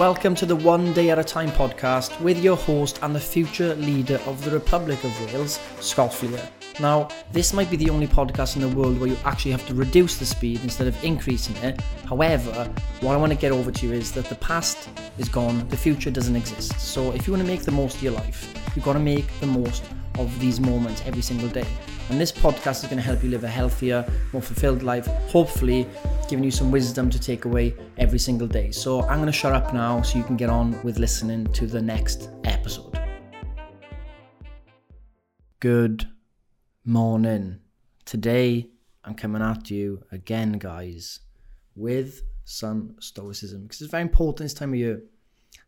Welcome to the One Day at a Time podcast with your host and the future leader of the Republic of Wales, Scott Fleer. Now, this might be the only podcast in the world where you actually have to reduce the speed instead of increasing it. However, what I want to get over to you is that the past is gone, the future doesn't exist. So, if you want to make the most of your life, you've got to make the most of these moments every single day. And this podcast is going to help you live a healthier, more fulfilled life, hopefully giving you some wisdom to take away every single day. So I'm going to shut up now so you can get on with listening to the next episode. Good morning. Today I'm coming at you again, guys, with some stoicism because it's very important this time of year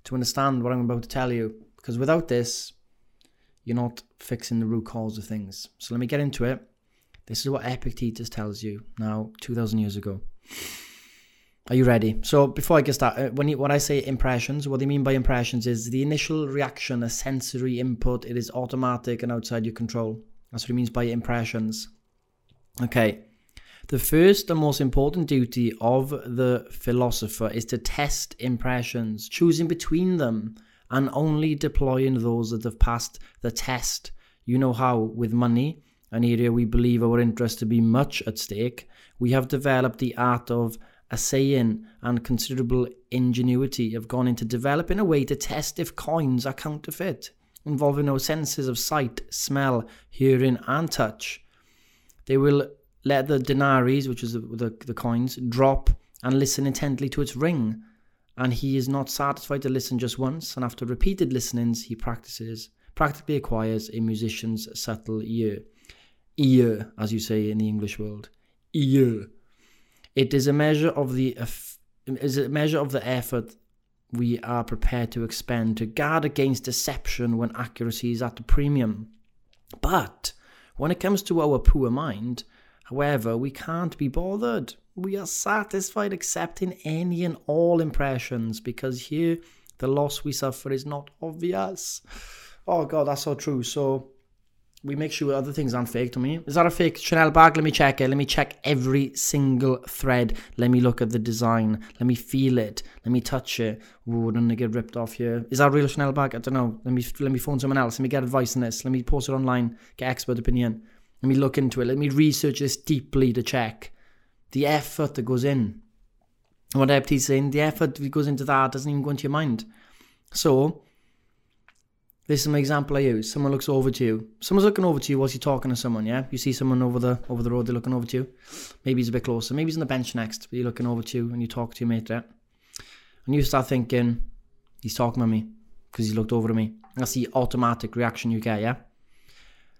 to understand what I'm about to tell you because without this, you're not fixing the root cause of things. So let me get into it. This is what Epictetus tells you now, 2,000 years ago. Are you ready? So before I get started, uh, when, you, when I say impressions, what they mean by impressions is the initial reaction, a sensory input. It is automatic and outside your control. That's what it means by impressions. Okay. The first and most important duty of the philosopher is to test impressions, choosing between them and only deploying those that have passed the test. You know how, with money, an area we believe our interest to be much at stake, we have developed the art of assaying and considerable ingenuity have gone into developing a way to test if coins are counterfeit, involving our senses of sight, smell, hearing, and touch. They will let the denaries, which is the, the, the coins, drop and listen intently to its ring and he is not satisfied to listen just once, and after repeated listenings, he practices, practically acquires a musician's subtle ear. Ear, as you say in the English world. Ear. It is a measure of the is a measure of the effort we are prepared to expend to guard against deception when accuracy is at a premium. But when it comes to our poor mind, however, we can't be bothered we are satisfied accepting any and all impressions because here the loss we suffer is not obvious. Oh god, that's so true. So we make sure other things aren't fake to me. Is that a fake Chanel bag? Let me check it. Let me check every single thread. Let me look at the design. Let me feel it. Let me touch it. Don't I get ripped off here? Is that a real Chanel bag? I don't know. Let me let me phone someone else. Let me get advice on this. Let me post it online. Get expert opinion. Let me look into it. Let me research this deeply to check the effort that goes in. What Epictetus saying, the effort that goes into that doesn't even go into your mind. So, this is my example I use. Someone looks over to you. Someone's looking over to you whilst you're talking to someone, yeah? You see someone over the over the road, they're looking over to you. Maybe he's a bit closer. Maybe he's on the bench next, but you're looking over to you and you talk to your mate there. And you start thinking, he's talking to me because he looked over to me. That's the automatic reaction you get, yeah?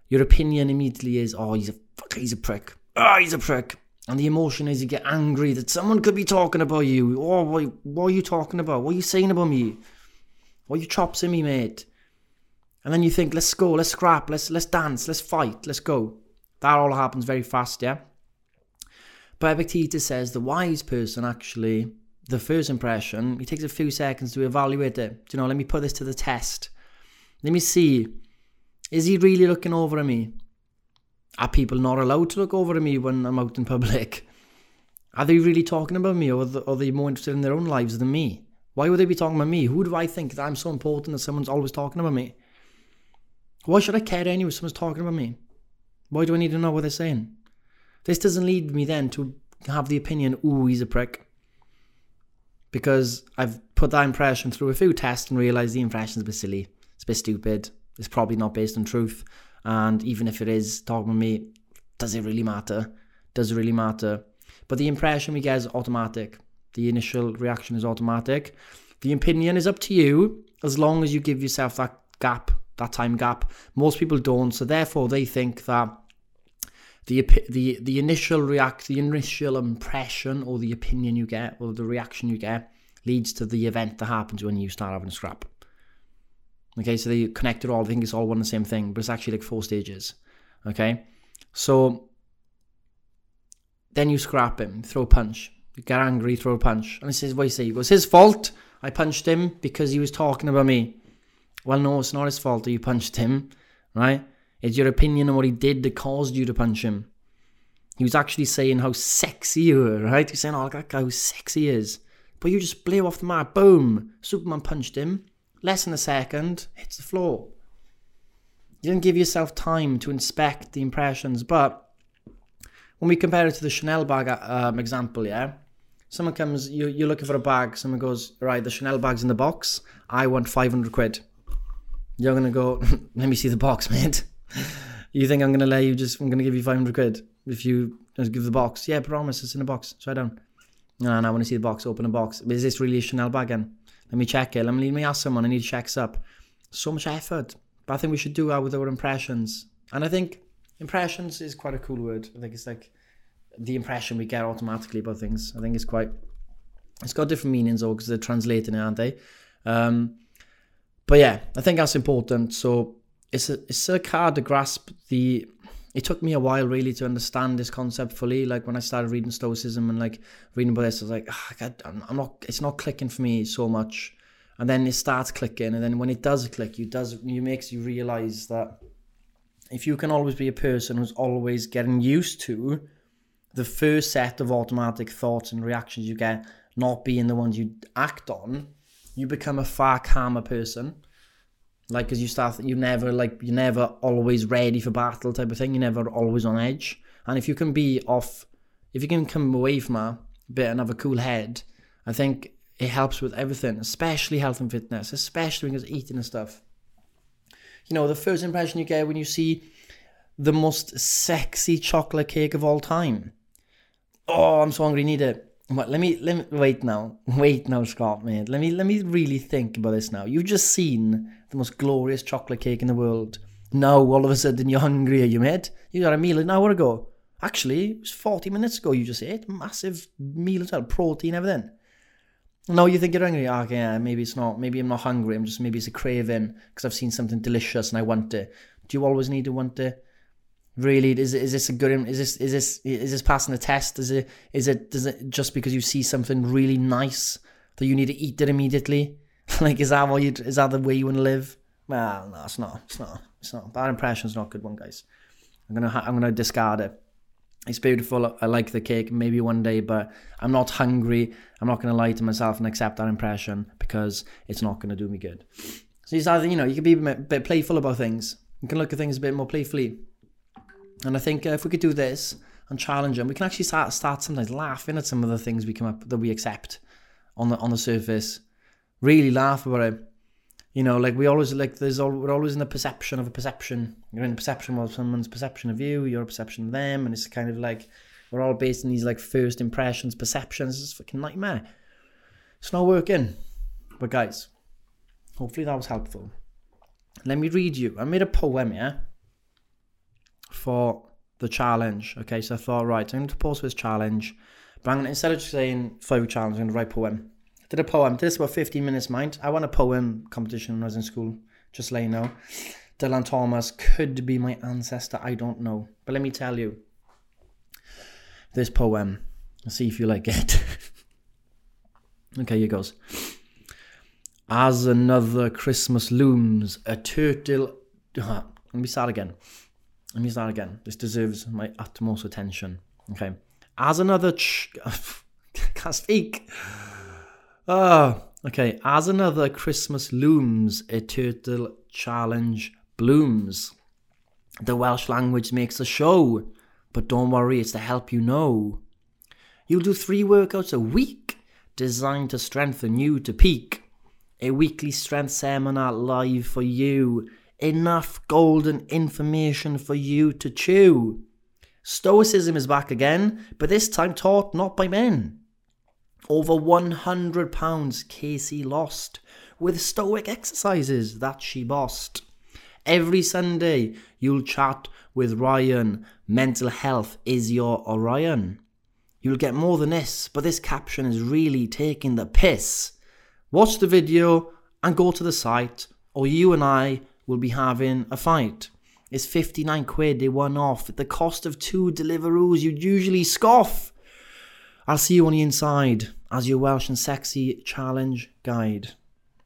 Your opinion immediately is, oh, he's a he's a prick. Oh, he's a prick. And the emotion is you get angry that someone could be talking about you. Oh, what, what are you talking about? What are you saying about me? What are you chops in me, mate? And then you think, let's go, let's scrap, let's let's dance, let's fight, let's go. That all happens very fast, yeah? But Epictetus says the wise person actually, the first impression, he takes a few seconds to evaluate it. Do you know, let me put this to the test. Let me see. Is he really looking over at me? Are people not allowed to look over at me when I'm out in public? Are they really talking about me or are they more interested in their own lives than me? Why would they be talking about me? Who do I think that I'm so important that someone's always talking about me? Why should I care anyway if someone's talking about me? Why do I need to know what they're saying? This doesn't lead me then to have the opinion, ooh, he's a prick. Because I've put that impression through a few tests and realised the impression's a bit silly. It's a bit stupid. It's probably not based on truth. And even if it is talking to me, does it really matter? Does it really matter? But the impression we get is automatic. The initial reaction is automatic. The opinion is up to you as long as you give yourself that gap, that time gap. Most people don't, so therefore they think that the the the initial react, the initial impression or the opinion you get or the reaction you get leads to the event that happens when you start having a scrap. Okay, so they connect it all. I think it's all one and the same thing, but it's actually like four stages. Okay, so then you scrap him, throw a punch. You get angry, throw a punch. And he says, what you say. It was his fault. I punched him because he was talking about me. Well, no, it's not his fault that you punched him, right? It's your opinion on what he did that caused you to punch him. He was actually saying how sexy you were, right? He's saying, oh, that guy how sexy he is. But you just blew off the mark. Boom. Superman punched him. Less than a second. Hits the floor. You didn't give yourself time to inspect the impressions. But when we compare it to the Chanel bag um, example, yeah, someone comes, you, you're looking for a bag, someone goes, right, the Chanel bag's in the box, I want 500 quid. You're going to go, let me see the box, mate. you think I'm going to let you just, I'm going to give you 500 quid if you just give the box? Yeah, promise, it's in the box. so Try down. No, no, I want to see the box, open the box. Is this really a Chanel bag then? Let me check it. Let me, ask someone, I need to check this up. So much effort. But I think we should do that with our impressions. And I think impressions is quite a cool word. I think it's like the impression we get automatically about things. I think it's quite. It's got different meanings though because they're translating it, aren't they? Um, but yeah, I think that's important. So it's a, it's so hard to grasp the. It took me a while really to understand this concept fully. Like when I started reading Stoicism and like reading about this, I was like, oh, I'm not. It's not clicking for me so much. And then it starts clicking, and then when it does click, you does you makes you realize that if you can always be a person who's always getting used to the first set of automatic thoughts and reactions you get not being the ones you act on, you become a far calmer person. Like, because you start, you never like, you're never always ready for battle type of thing. You're never always on edge. And if you can be off, if you can come away from a bit and have a cool head, I think it helps with everything, especially health and fitness, especially when you're eating and stuff. You know, the first impression you get when you see the most sexy chocolate cake of all time oh, I'm so hungry, need it. But let me let me wait now. Wait now, Scott, mate. Let me let me really think about this now. You've just seen the most glorious chocolate cake in the world. Now all of a sudden you're hungry, are you, mate? You got a meal an hour ago. Actually, it was 40 minutes ago you just ate. Massive meal as well, protein, everything. No, you think you're hungry? Ah, okay, yeah, maybe it's not. Maybe I'm not hungry. I'm just maybe it's a craving because I've seen something delicious and I want it. Do you always need to want it? Really is is this a good is this is this is this passing the test? Is it is it does it just because you see something really nice that you need to eat it immediately? Like is that what you is that the way you want to live? Well no it's not it's not it's not. Bad impression's not a good one guys. I'm gonna i'm gonna discard it. It's beautiful. I like the cake maybe one day but i'm not hungry. I'm not gonna lie to myself and accept that impression because it's not gonna do me good. So you either you know you can be a bit playful about things. You can look at things a bit more playfully and I think uh, if we could do this and challenge them, we can actually start start sometimes laughing at some of the things we come up that we accept on the on the surface. Really laugh about it. You know, like we always like there's all we're always in the perception of a perception. You're in the perception of someone's perception of you, your perception of them, and it's kind of like we're all based on these like first impressions, perceptions. It's a fucking nightmare. It's not working. But guys, hopefully that was helpful. Let me read you. I made a poem, yeah for the challenge. Okay, so I thought, right, I'm going to post this challenge, but I'm gonna, instead of just saying five challenge, I'm going to write poem. I did a poem. Did this about 15 minutes, mind. I won a poem competition when I was in school, just let you know. Dylan Thomas could be my ancestor, I don't know. But let me tell you, this poem, see if you like it. okay, here goes. As another Christmas looms, a turtle. Uh, let me start again. Let me start again. This deserves my utmost attention. Okay. As another. Ch- can't speak. Oh, okay. As another Christmas looms, a turtle challenge blooms. The Welsh language makes a show, but don't worry, it's to help you know. You'll do three workouts a week designed to strengthen you to peak. A weekly strength seminar live for you enough golden information for you to chew. Stoicism is back again, but this time taught not by men. Over 100 pounds Casey lost with stoic exercises that she bossed. Every Sunday you'll chat with Ryan. Mental health is your Orion. You'll get more than this, but this caption is really taking the piss. Watch the video and go to the site, or you and I will be having a fight. It's 59 quid, they won off. At the cost of two Deliveroos, you'd usually scoff. I'll see you on the inside as your Welsh and sexy challenge guide.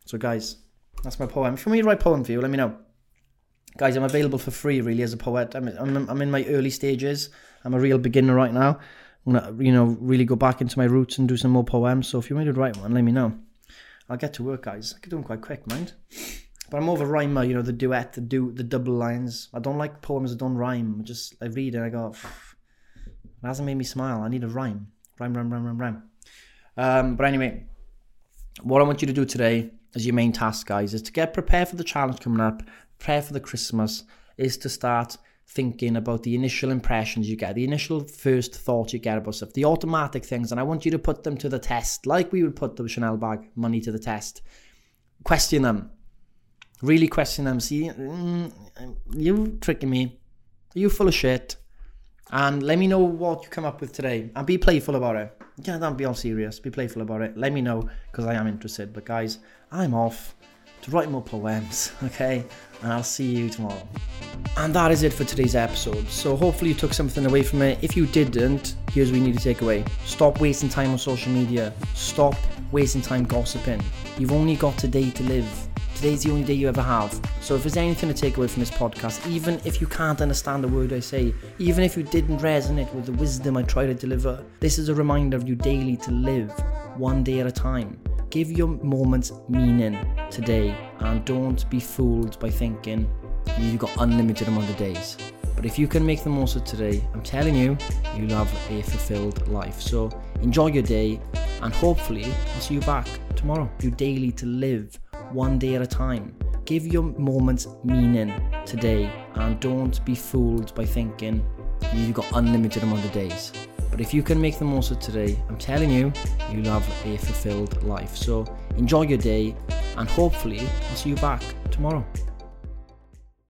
So, guys, that's my poem. If you want me to write poem for you, let me know. Guys, I'm available for free, really, as a poet. I'm, I'm, I'm in my early stages. I'm a real beginner right now. I'm gonna, you know, really go back into my roots and do some more poems. So if you want me to write one, let me know. I'll get to work, guys. I can do them quite quick, mind. But I'm a rhymer, you know, the duet, the do, the double lines. I don't like poems that don't rhyme. I just I read and I go, it hasn't made me smile. I need a rhyme, rhyme, rhyme, rhyme, rhyme, rhyme. Um, but anyway, what I want you to do today as your main task, guys, is to get prepared for the challenge coming up, prepare for the Christmas, is to start thinking about the initial impressions you get, the initial first thoughts you get about stuff, the automatic things, and I want you to put them to the test, like we would put the Chanel bag money to the test. Question them, really question them. See, mm, you tricking me? Are you full of shit? And let me know what you come up with today, and be playful about it. Yeah, don't be all serious. Be playful about it. Let me know because I am interested. But guys, I'm off to write more poems. Okay, and I'll see you tomorrow. And that is it for today's episode. So hopefully you took something away from it. If you didn't, here's what you need to take away. Stop wasting time on social media. Stop wasting time gossiping. You've only got today to live. Today's the only day you ever have. So if there's anything to take away from this podcast, even if you can't understand a word I say, even if you didn't resonate with the wisdom I try to deliver, this is a reminder of you daily to live one day at a time. Give your moments meaning today and don't be fooled by thinking you've got unlimited amount of days. But if you can make the most of today, I'm telling you, you'll have a fulfilled life. So enjoy your day and hopefully I'll see you back tomorrow. You daily to live one day at a time. Give your moments meaning today and don't be fooled by thinking you've got unlimited amount of days. But if you can make the most of today, I'm telling you, you'll have a fulfilled life. So enjoy your day and hopefully I'll see you back tomorrow.